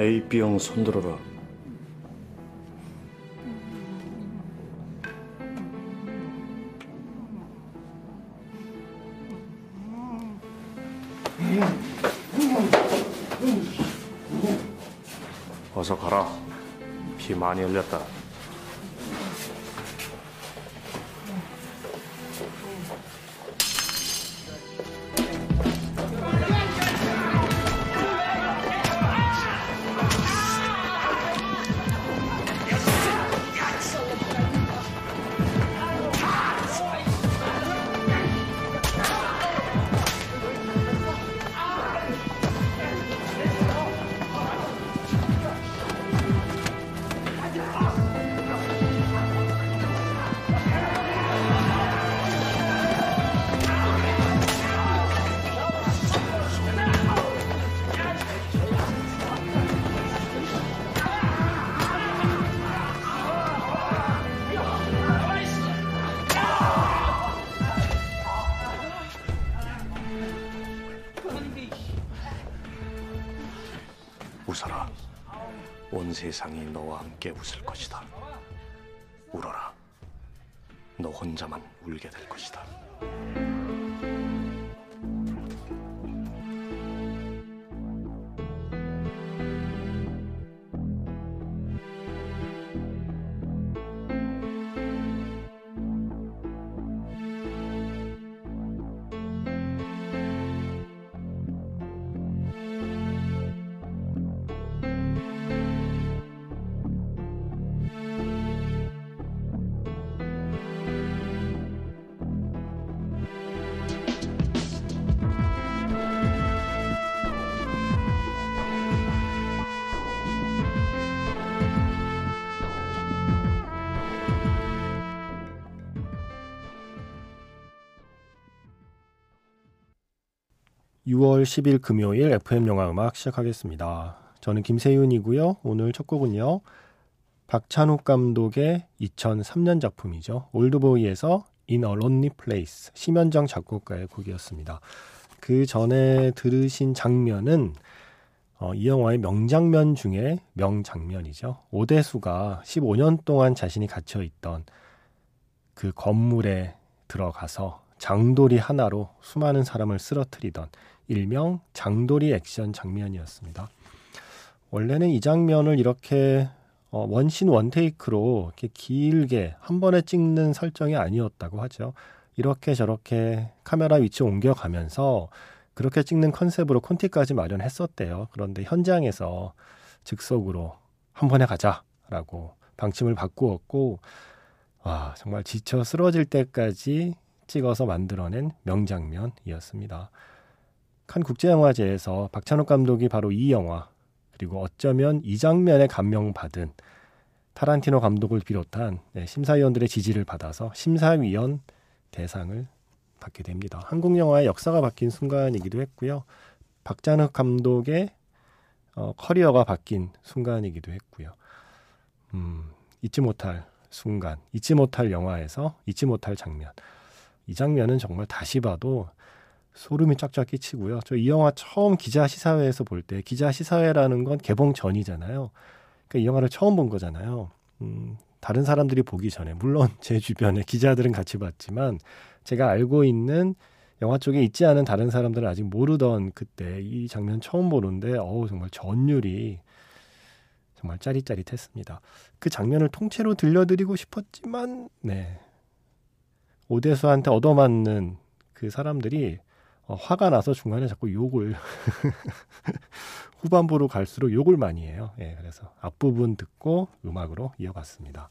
A, B형 손들어라. 어서 가라. 피 많이 흘렸다. 웃어라. 온 세상이 너와 함께 웃을 것이다. 울어라. 너 혼자만 울게 될 것이다. (6월 10일) 금요일 FM 영화 음악 시작하겠습니다. 저는 김세윤이고요. 오늘 첫 곡은요. 박찬욱 감독의 2003년 작품이죠. 올드보이에서 In a Lonely Place 심현정 작곡가의 곡이었습니다. 그 전에 들으신 장면은 어, 이 영화의 명장면 중에 명장면이죠. 오대수가 15년 동안 자신이 갇혀 있던 그 건물에 들어가서 장돌이 하나로 수많은 사람을 쓰러뜨리던 일명 장돌이 액션 장면이었습니다. 원래는 이 장면을 이렇게 어, 원신 원테이크로 이렇게 길게 한 번에 찍는 설정이 아니었다고 하죠. 이렇게 저렇게 카메라 위치 옮겨가면서 그렇게 찍는 컨셉으로 콘티까지 마련했었대요. 그런데 현장에서 즉석으로 한 번에 가자라고 방침을 바꾸었고, 와, 정말 지쳐 쓰러질 때까지 찍어서 만들어낸 명장면이었습니다. 칸 국제영화제에서 박찬욱 감독이 바로 이 영화, 그리고 어쩌면 이 장면에 감명받은 타란티노 감독을 비롯한 네, 심사위원들의 지지를 받아서 심사위원 대상을 받게 됩니다. 한국 영화의 역사가 바뀐 순간이기도 했고요. 박찬욱 감독의 어, 커리어가 바뀐 순간이기도 했고요. 음, 잊지 못할 순간, 잊지 못할 영화에서 잊지 못할 장면. 이 장면은 정말 다시 봐도 소름이 쫙쫙 끼치고요. 저 이 영화 처음 기자 시사회에서 볼 때 기자 시사회라는 건 개봉 전이잖아요. 그러니까 이 영화를 처음 본 거잖아요. 음, 다른 사람들이 보기 전에 물론 제 주변에 기자들은 같이 봤지만 제가 알고 있는 영화 쪽에 있지 않은 다른 사람들은 아직 모르던 그때 이 장면 처음 보는데 어우 정말 전율이 정말 짜릿짜릿했습니다. 그 장면을 통째로 들려드리고 싶었지만 네 오대수한테 얻어맞는 그 사람들이 어, 화가 나서 중간에 자꾸 욕을 후반부로 갈수록 욕을 많이 해요. 예, 그래서 앞부분 듣고 음악으로 이어갔습니다.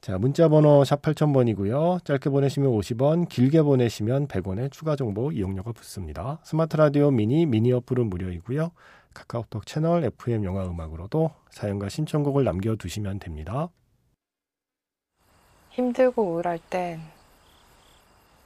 자, 문자 번호 샵 8000번이고요. 짧게 보내시면 50원, 길게 보내시면 100원의 추가 정보 이용료가 붙습니다. 스마트 라디오 미니 미니 어플은 무료이고요. 카카오톡 채널 FM 영화 음악으로도 사연과 신청곡을 남겨 두시면 됩니다. 힘들고 우울할 땐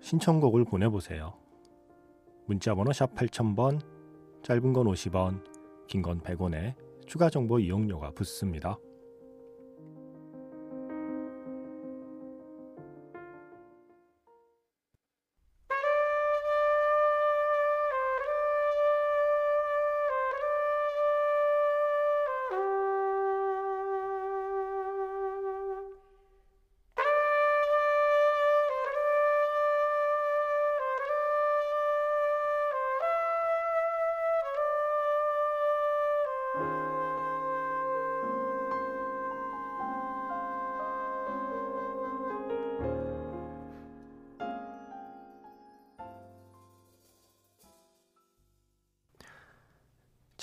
신청곡을 보내보세요. 문자번호 샵 8000번, 짧은 건 50원, 긴 건 100원에 추가 정보 이용료가 붙습니다.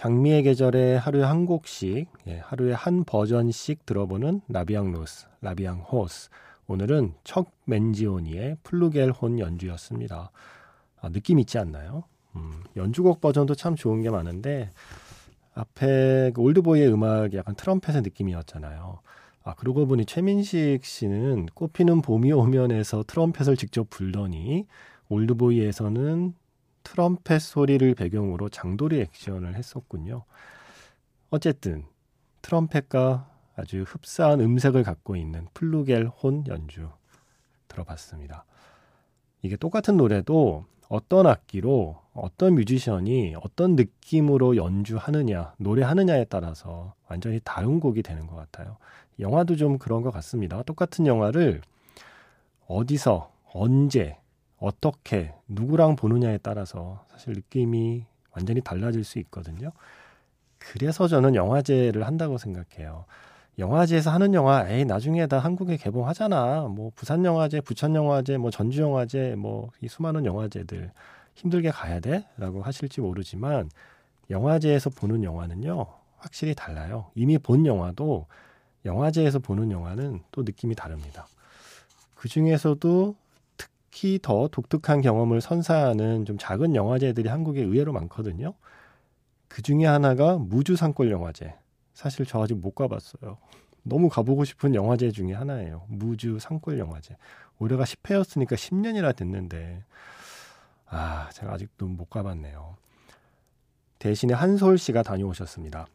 장미의 계절에 하루에 한 곡씩, 예, 하루에 한 버전씩 들어보는 라비앙 로스, 라비앙 호스. 오늘은 척 맨지오니의 flugelhorn 연주였습니다. 아, 느낌 있지 않나요? 음, 연주곡 버전도 참 좋은 게 많은데 앞에 그 올드보이의 음악이 약간 트럼펫의 느낌이었잖아요. 아, 그러고 보니 최민식 씨는 꽃피는 봄이 오면에서 트럼펫을 직접 불더니 올드보이에서는 트럼펫 소리를 배경으로 장도리 액션을 했었군요. 어쨌든 트럼펫과 아주 흡사한 음색을 갖고 있는 플루겔 혼 연주 들어봤습니다. 이게 똑같은 노래도 어떤 악기로 어떤 뮤지션이 어떤 느낌으로 연주하느냐, 노래하느냐에 따라서 완전히 다른 곡이 되는 것 같아요. 영화도 좀 그런 것 같습니다. 똑같은 영화를 어디서, 언제, 어떻게 누구랑 보느냐에 따라서 사실 느낌이 완전히 달라질 수 있거든요. 그래서 저는 영화제를 한다고 생각해요. 영화제에서 하는 영화, 에이, 나중에 다 한국에 개봉하잖아. 뭐, 부산 영화제, 부천 영화제, 뭐, 전주 영화제, 뭐, 이 수많은 영화제들 힘들게 가야 돼? 라고 하실지 모르지만, 영화제에서 보는 영화는요, 확실히 달라요. 이미 본 영화도 영화제에서 보는 영화는 또 느낌이 다릅니다. 그 중에서도 특히 더 독특한 경험을 선사하는 좀 작은 영화제들이 한국에 의외로 많거든요. 그 중에 하나가 무주 산골 영화제. 사실 저 아직 못 가봤어요. 너무 가보고 싶은 영화제 중에 하나예요. 무주 산골 영화제. 올해가 10회였으니까 10년이나 됐는데, 아, 제가 아직도 못 가봤네요. 대신에 한솔 씨가 다녀오셨습니다.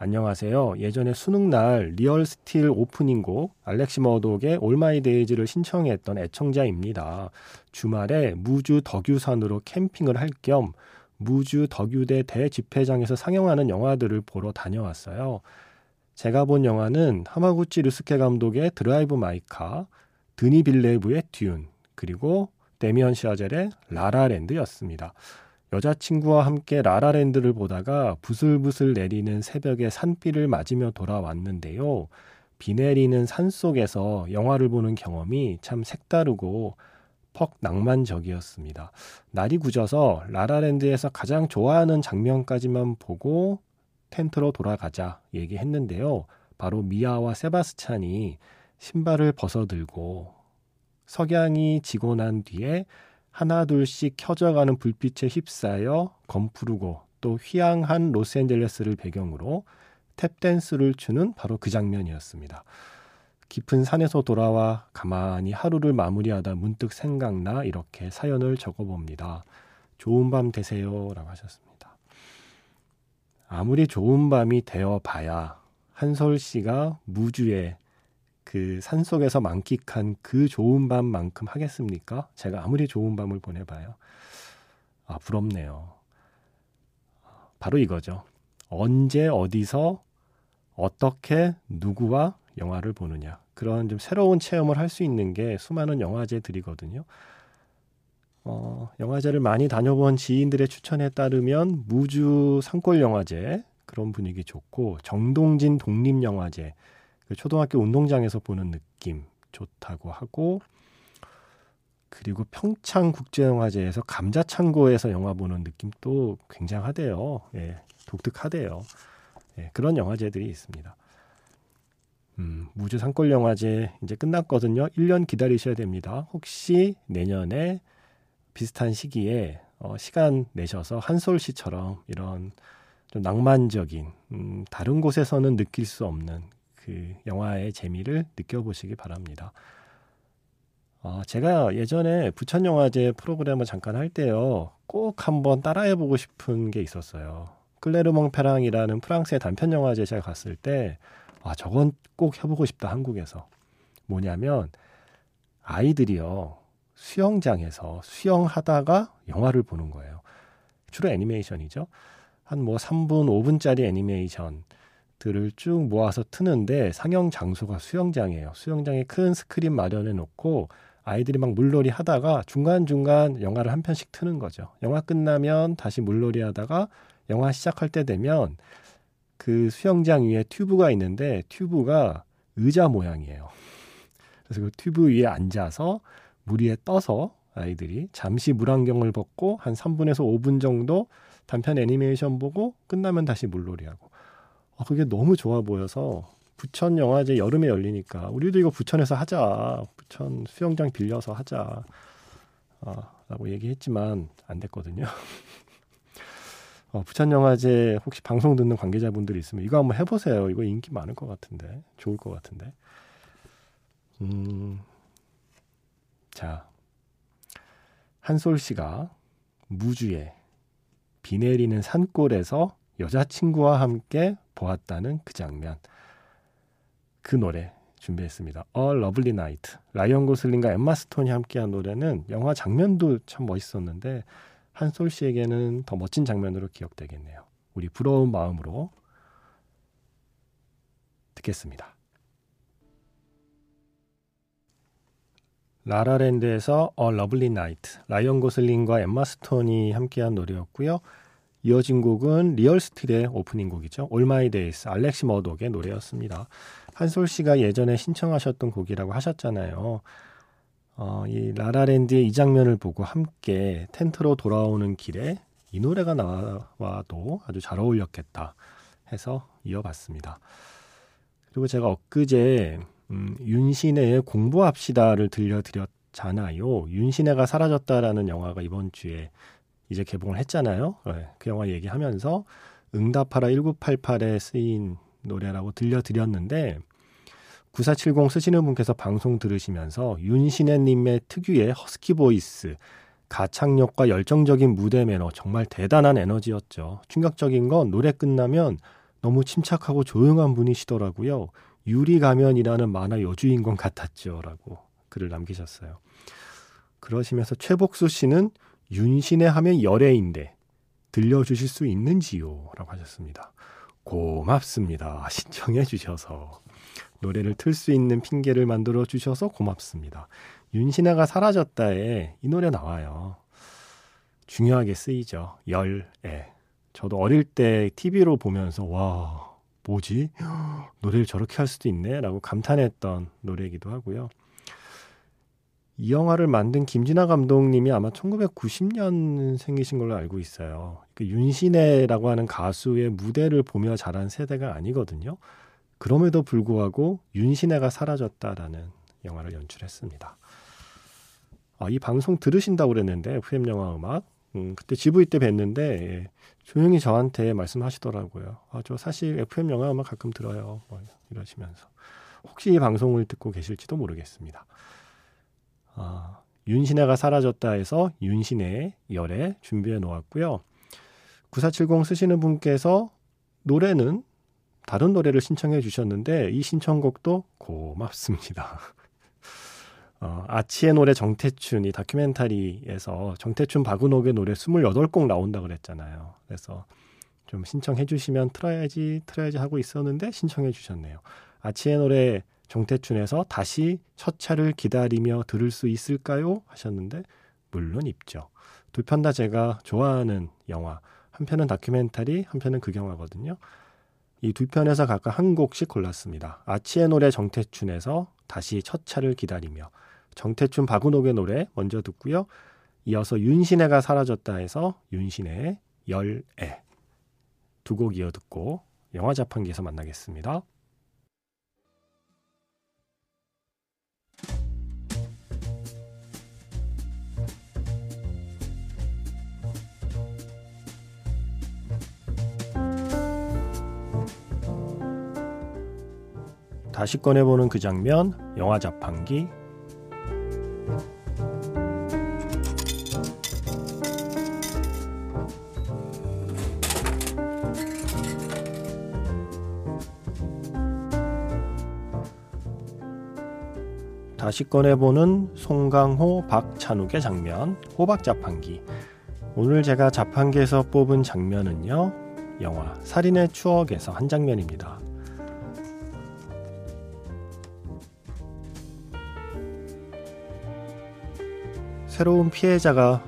안녕하세요. 예전에 수능날 Real Steel 오프닝 곡 알렉시 머독의 All My Days를 신청했던 애청자입니다. 주말에 무주 덕유산으로 캠핑을 할 겸 무주 덕유대 대집회장에서 상영하는 영화들을 보러 다녀왔어요. 제가 본 영화는 하마구치 류스케 감독의 Drive My Car, 드니 빌뇌브의 Dune, 그리고 데미언 샤젤의 라라랜드였습니다. 여자친구와 함께 라라랜드를 보다가 부슬부슬 내리는 새벽에 산비를 맞으며 돌아왔는데요. 비 내리는 산 속에서 영화를 보는 경험이 참 색다르고 퍽 낭만적이었습니다. 날이 굳어서 라라랜드에서 가장 좋아하는 장면까지만 보고 텐트로 돌아가자 얘기했는데요. 바로 미아와 세바스찬이 신발을 벗어들고 석양이 지고 난 뒤에 하나 둘씩 켜져가는 불빛에 휩싸여 검푸르고 또 휘황한 로스앤젤레스를 배경으로 탭댄스를 추는 바로 그 장면이었습니다. 깊은 산에서 돌아와 가만히 하루를 마무리하다 문득 생각나 이렇게 사연을 적어봅니다. 좋은 밤 되세요. 라고 하셨습니다. 아무리 좋은 밤이 되어 봐야 한솔 씨가 무주에 그 산속에서 만끽한 그 좋은 밤만큼 하겠습니까? 제가 아무리 좋은 밤을 보내봐요. 아, 부럽네요. 바로 이거죠. 언제, 어디서, 어떻게, 누구와 영화를 보느냐. 그런 좀 새로운 체험을 할 수 있는 게 수많은 영화제들이거든요. 어, 영화제를 많이 다녀본 지인들의 추천에 따르면 무주 산골 영화제 그런 분위기 좋고 정동진 독립 영화제 그 초등학교 운동장에서 보는 느낌 좋다고 하고 그리고 평창 국제영화제에서 감자창고에서 영화 보는 느낌도 굉장하대요. 예, 독특하대요. 예, 그런 영화제들이 있습니다. 음, 무주 산골 영화제 이제 끝났거든요. 1년 기다리셔야 됩니다. 혹시 내년에 비슷한 시기에 어, 시간 내셔서 한솔 씨처럼 이런 좀 낭만적인 음, 다른 곳에서는 느낄 수 없는 그 영화의 재미를 느껴보시기 바랍니다. 어, 제가 예전에 부천영화제 프로그램을 잠깐 할 때요, 꼭 한번 따라해보고 싶은 게 있었어요. 클레르몽 페랑이라는 프랑스의 단편 영화제 제가 갔을 때, 아, 저건 꼭 해보고 싶다, 한국에서. 뭐냐면, 아이들이요, 수영장에서 수영하다가 영화를 보는 거예요. 주로 애니메이션이죠. 한 뭐 3분, 5분짜리 애니메이션 들을 쭉 모아서 트는데 상영 장소가 수영장이에요. 수영장에 큰 스크린 마련해 놓고 아이들이 막 물놀이 하다가 중간중간 영화를 한 편씩 트는 거죠. 영화 끝나면 다시 물놀이 하다가 영화 시작할 때 되면 그 수영장 위에 튜브가 있는데 튜브가 의자 모양이에요. 그래서 그 튜브 위에 앉아서 물 위에 떠서 아이들이 잠시 물안경을 벗고 한 3분에서 5분 정도 단편 애니메이션 보고 끝나면 다시 물놀이하고. 아, 그게 너무 좋아 보여서 부천 영화제 여름에 열리니까 우리도 이거 부천에서 하자. 부천 수영장 빌려서 하자. 아, 라고 얘기했지만 안 됐거든요. 어, 부천 영화제 혹시 방송 듣는 관계자분들이 있으면 이거 한번 해보세요. 이거 인기 많을 것 같은데. 좋을 것 같은데. 음, 자. 한솔 씨가 무주에 비 내리는 산골에서 여자친구와 함께 보았다는 그 장면. 그 노래 준비했습니다. A Lovely Night. 라이언 고슬링과 엠마 스톤이 함께한 노래는 영화 장면도 참 멋있었는데 한솔 씨에게는 더 멋진 장면으로 기억되겠네요. 우리 부러운 마음으로 듣겠습니다. 라라랜드에서 A Lovely Night, 라이언 고슬링과 엠마 스톤이 함께한 노래였고요. 이어진 곡은 리얼 스틸의 오프닝 곡이죠. All My Days, 알렉시 머독의 노래였습니다. 한솔 씨가 예전에 신청하셨던 곡이라고 하셨잖아요. 어, 이 라라랜드의 이 장면을 보고 함께 텐트로 돌아오는 길에 이 노래가 나와도 아주 잘 어울렸겠다 해서 이어봤습니다. 그리고 제가 엊그제 음, 윤시내의 공부합시다를 들려드렸잖아요. 윤시내가 사라졌다라는 영화가 이번 주에 이제 개봉을 했잖아요. 네, 그 영화 얘기하면서 응답하라 1988에 쓰인 노래라고 들려드렸는데 9470 쓰시는 분께서 방송 들으시면서 윤시내님의 특유의 허스키 보이스, 가창력과 열정적인 무대 매너 정말 대단한 에너지였죠. 충격적인 건 노래 끝나면 너무 침착하고 조용한 분이시더라고요. 유리 가면이라는 만화 여주인공 같았죠라고 글을 남기셨어요. 그러시면서 최복수 씨는 윤신혜 하면 열애인데 들려주실 수 있는지요? 라고 하셨습니다. 고맙습니다. 신청해 주셔서 노래를 틀 수 있는 핑계를 만들어 주셔서 고맙습니다. 윤신혜가 사라졌다에 이 노래 나와요. 중요하게 쓰이죠. 열애. 저도 어릴 때 TV로 보면서 와 뭐지? 노래를 저렇게 할 수도 있네? 라고 감탄했던 노래이기도 하고요. 이 영화를 만든 김진아 감독님이 아마 1990년 생이신 걸로 알고 있어요. 그 윤신혜라고 하는 가수의 무대를 보며 자란 세대가 아니거든요. 그럼에도 불구하고 윤신혜가 사라졌다라는 영화를 연출했습니다. 아, 이 방송 들으신다고 그랬는데 FM 영화 음악 음, 그때 GV 때 뵀는데 예, 조용히 저한테 말씀하시더라고요. 아, 저 사실 FM 영화 음악 가끔 들어요. 뭐 이러시면서 혹시 이 방송을 듣고 계실지도 모르겠습니다. 아, 윤신혜가 사라졌다 해서 윤신혜의 열애 준비해 놓았고요. 9470 쓰시는 분께서 노래는 다른 노래를 신청해 주셨는데 이 신청곡도 고맙습니다. 어, 아치의 노래 정태춘 이 다큐멘터리에서 정태춘 박은옥의 노래 28곡 나온다 그랬잖아요. 그래서 좀 신청해 주시면 틀어야지 틀어야지 하고 있었는데 신청해 주셨네요. 아치의 노래 정태춘에서 다시 첫 차를 기다리며 들을 수 있을까요? 하셨는데 물론 있죠. 두 편 다 제가 좋아하는 영화. 한 편은 다큐멘터리, 한 편은 극영화거든요. 이 두 편에서 각각 한 곡씩 골랐습니다. 아치의 노래 정태춘에서 다시 첫 차를 기다리며 정태춘 박은옥의 노래 먼저 듣고요. 이어서 윤신혜가 사라졌다 해서 윤신혜의 열애 두 곡 이어 듣고 영화 자판기에서 만나겠습니다. 다시 꺼내보는 그 장면, 영화 자판기. 다시 꺼내보는 송강호, 박찬욱의 장면, 호박 자판기. 오늘 제가 자판기에서 뽑은 장면은요, 영화 살인의 추억에서 한 장면입니다. 새로운 피해자가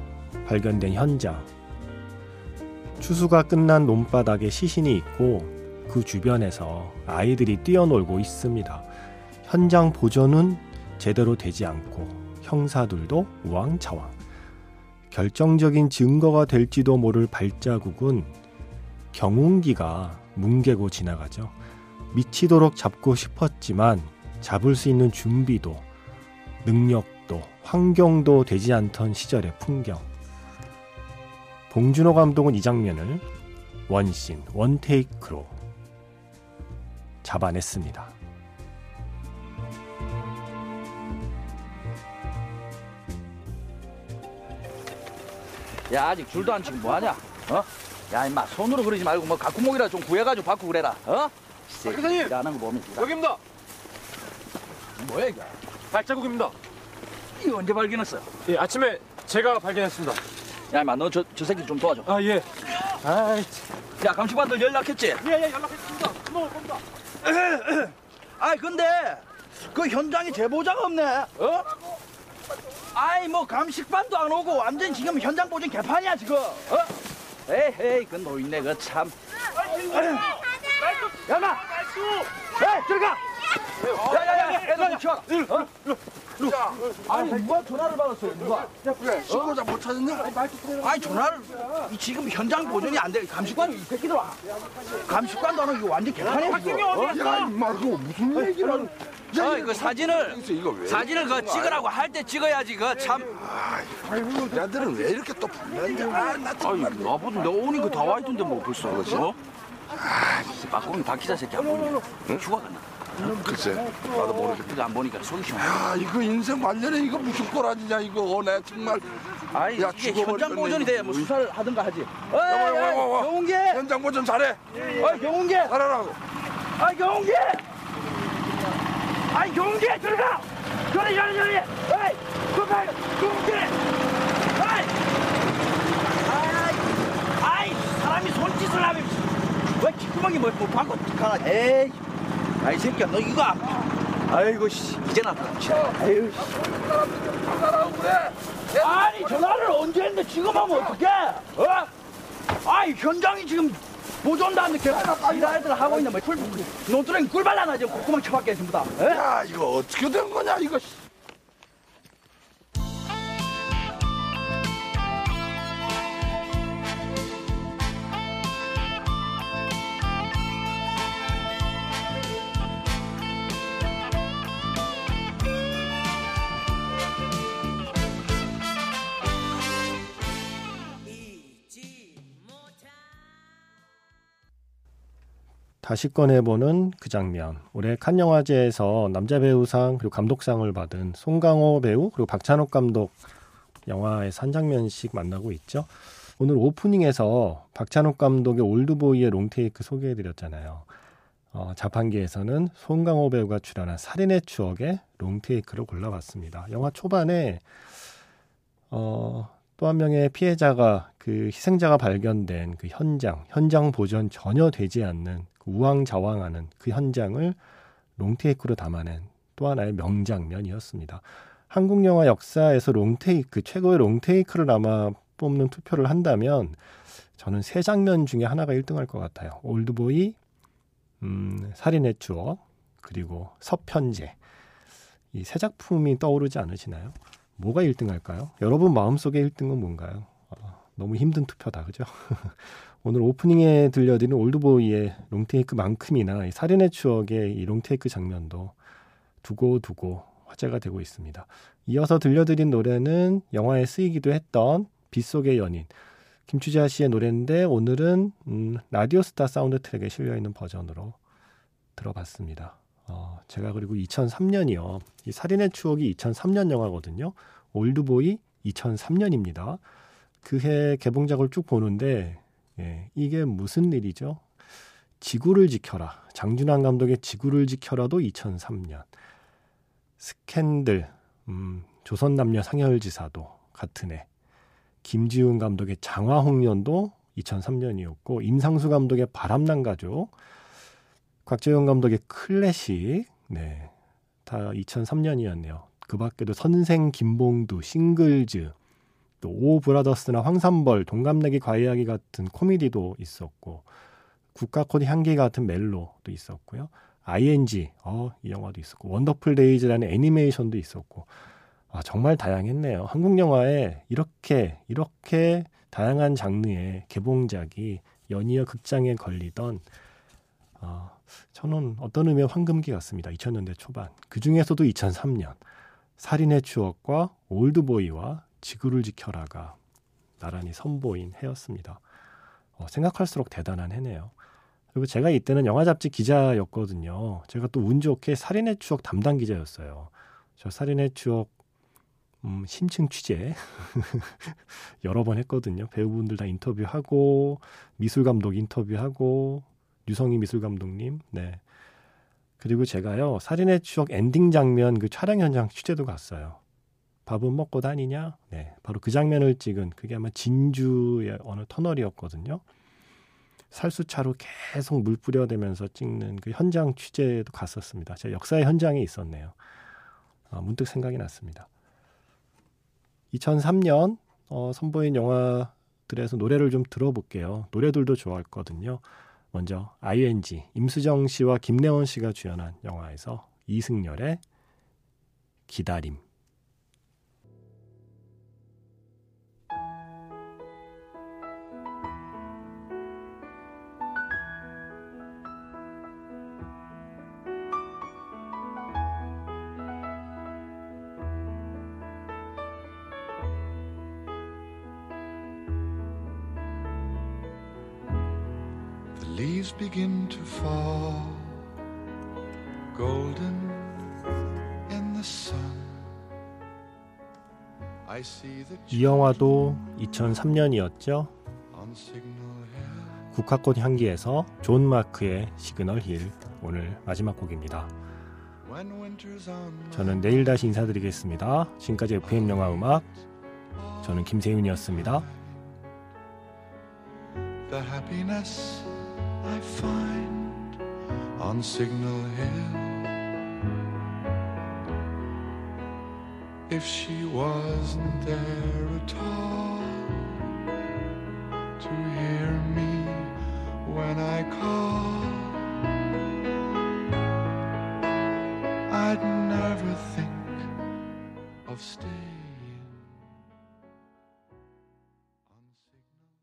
발견된 현장. 추수가 끝난 논바닥에 시신이 있고 그 주변에서 아이들이 뛰어놀고 있습니다. 현장 보존은 제대로 되지 않고 형사들도 우왕좌왕. 결정적인 증거가 될지도 모를 발자국은 경운기가 뭉개고 지나가죠. 미치도록 잡고 싶었지만 잡을 수 있는 준비도 능력도 환경도 되지 않던 시절의 풍경. 봉준호 감독은 이 장면을 원씬, 원테이크로 잡아냈습니다. 야 아직 줄도 안 치고 뭐하냐? 어? 야 임마 손으로 그러지 말고 뭐 가꾸목이라 좀 구해가지고 받고 그래라. 어? 박 기사님! 야는 거 보면 기다. 여기입니다. 뭐야 이거? 발자국입니다. 이거 언제 발견했어? 예, 아침에 제가 발견했습니다. 야 임마 너 저 저 새끼 좀 도와줘. 아, 예. 아이, 야 감식반들 연락했지? 예, 예, 연락했습니다. 구멍을 봅니다. 아이 근데 그 현장에 제보자가 없네. 어? 아이 뭐 감식반도 안 오고 완전 지금 현장 보존 개판이야 지금. 어? 에헤이 그 노인네 그 참. 야마. 에 들어가. 야 야야 애들 좀 치워라. 어? 아니 누가 전화를 받았어요 누가? 신고자 못 찾았냐? 아니 전화를 이 지금 현장 보존이 안 돼. 감식관 이 새끼들 와. 감식관도 안 오고 이거 완전 개판이야 지금. 어? 야, 임마, 그거 무슨 얘기를 하는 야, 그 사진을 이거 왜? 사진을 그 찍으라고 할 때 찍어야지 그 참. 아이고, 야들은 왜 이렇게 또 불난지? 아, 나 아니 정말. 나보다 내 오니 그다와 있던데 뭐 벌써 그지? 어? 아, 막공이 박기자 새끼 안 보냐? 휴가 갔나? 글쎄, 나도 모르겠다. 안 보니까 속이 시원. 야, 이거 인생 말년에 이거 무슨 꼬라지냐, 이거. 내 정말. 아이 야, 이게 죽어버리겠네, 현장 보존이 이거. 돼야 뭐 수사를 하든가 하지. 어이, 와, 와, 와, 와. 경운기, 현장 보전 잘해. 어이 경운기, 잘하라고. 아이 경운기, 아이 경운기 들어가. 저리 저리 저리. 어이 그만 경운기. 어이. 아이, 아이 사람이 손짓을 하면 왜 귓구멍이 뭐, 뭐 바꿔 가나? 에이, 아이 새끼야 너 이거. 아이고 씨 이제 나타났지. 아유 씨. 아니 전화를 언제 했는데 지금 하면 어떡해? 어? 아이 현장이 지금 안 됐게 일하들 하고 있는 뭐 꿀, 논두렁이 꿀 발라놔 지금 콧구멍 쳐박게 전부 다 에? 야, 이거 어떻게 된 거냐, 이거. 다시 꺼내보는 그 장면. 올해 칸 영화제에서 남자 배우상 그리고 감독상을 받은 송강호 배우 그리고 박찬욱 감독 영화에서 한 장면씩 만나고 있죠. 오늘 오프닝에서 박찬욱 감독의 올드보이의 롱테이크 소개해드렸잖아요. 어, 자판기에서는 송강호 배우가 출연한 살인의 추억의 롱테이크를 골라봤습니다. 영화 초반에 어, 또 한 명의 피해자가 그 희생자가 발견된 그 현장, 현장 보존 전혀 되지 않는 그 우왕좌왕하는 그 현장을 롱테이크로 담아낸 또 하나의 명장면이었습니다. 한국 영화 역사에서 롱테이크 최고의 롱테이크를 아마 뽑는 투표를 한다면 저는 세 장면 중에 하나가 1등할 것 같아요. 올드보이, 음, 살인의 추억, 그리고 서편제. 이 세 작품이 떠오르지 않으시나요? 뭐가 1등 할까요? 여러분 마음속에 1등은 뭔가요? 어, 너무 힘든 투표다, 그죠? 오늘 오프닝에 들려드린 올드보이의 롱테이크만큼이나 이 살인의 추억의 이 롱테이크 장면도 두고두고 화제가 되고 있습니다. 이어서 들려드린 노래는 영화에 쓰이기도 했던 빗속의 연인 김추자 씨의 노래인데 오늘은 음, 라디오스타 사운드 트랙에 실려 있는 버전으로 들어봤습니다. 어, 제가 그리고 2003년이요. 이 살인의 추억이 2003년 영화거든요. 올드보이 2003년입니다. 그해 개봉작을 쭉 보는데 예, 이게 무슨 일이죠? 지구를 지켜라. 장준환 감독의 지구를 지켜라도 2003년. 스캔들, 음, 조선남녀 상혈지사도 같은 해, 김지훈 감독의 장화홍련도 2003년이었고 임상수 감독의 바람난 가족, 곽재용 감독의 클래식, 네, 다 2003년이었네요. 그 밖에도 선생 김봉두, 싱글즈, 또 오 브라더스나 황산벌, 동갑내기 과이야기 같은 코미디도 있었고 국화꽃 향기 같은 멜로도 있었고요. ING, 어, 이 영화도 있었고 원더풀 데이즈라는 애니메이션도 있었고 아, 정말 다양했네요. 한국 영화에 이렇게 이렇게 다양한 장르의 개봉작이 연이어 극장에 걸리던 어, 저는 어떤 의미의 황금기 같습니다. 2000년대 초반. 그 중에서도 2003년 살인의 추억과 올드보이와 지구를 지켜라가 나란히 선보인 해였습니다. 어, 생각할수록 대단한 해네요. 그리고 제가 이때는 영화 잡지 기자였거든요. 제가 또 운 좋게 살인의 추억 담당 기자였어요. 저 살인의 추억 음, 심층 취재 여러 번 했거든요. 배우분들 다 인터뷰하고 미술 감독 인터뷰하고 유성희 미술 감독님, 네. 그리고 제가요 살인의 추억 엔딩 장면 그 촬영 현장 취재도 갔어요. 밥은 먹고 다니냐? 네, 바로 그 장면을 찍은 그게 아마 진주의 어느 터널이었거든요. 살수차로 계속 물 뿌려대면서 찍는 그 현장 취재도 갔었습니다. 제가 역사의 현장에 있었네요. 아, 문득 생각이 났습니다. 2003년 어, 선보인 영화들에서 노래를 좀 들어볼게요. 노래들도 좋았거든요. 먼저 ING 임수정 씨와 김래원 씨가 주연한 영화에서 이승열의 기다림 이 영화도 2003년이었죠. on Signal Hill. 국화꽃 향기에서 존 마크의 Signal Hill 오늘 마지막 곡입니다. 저는 내일 다시 인사드리겠습니다. 지금까지 FM 영화 음악 저는 김세윤이었습니다. the happiness I find on Signal Hill. if she wasn't there at all to hear me when I call. I'd never think of staying.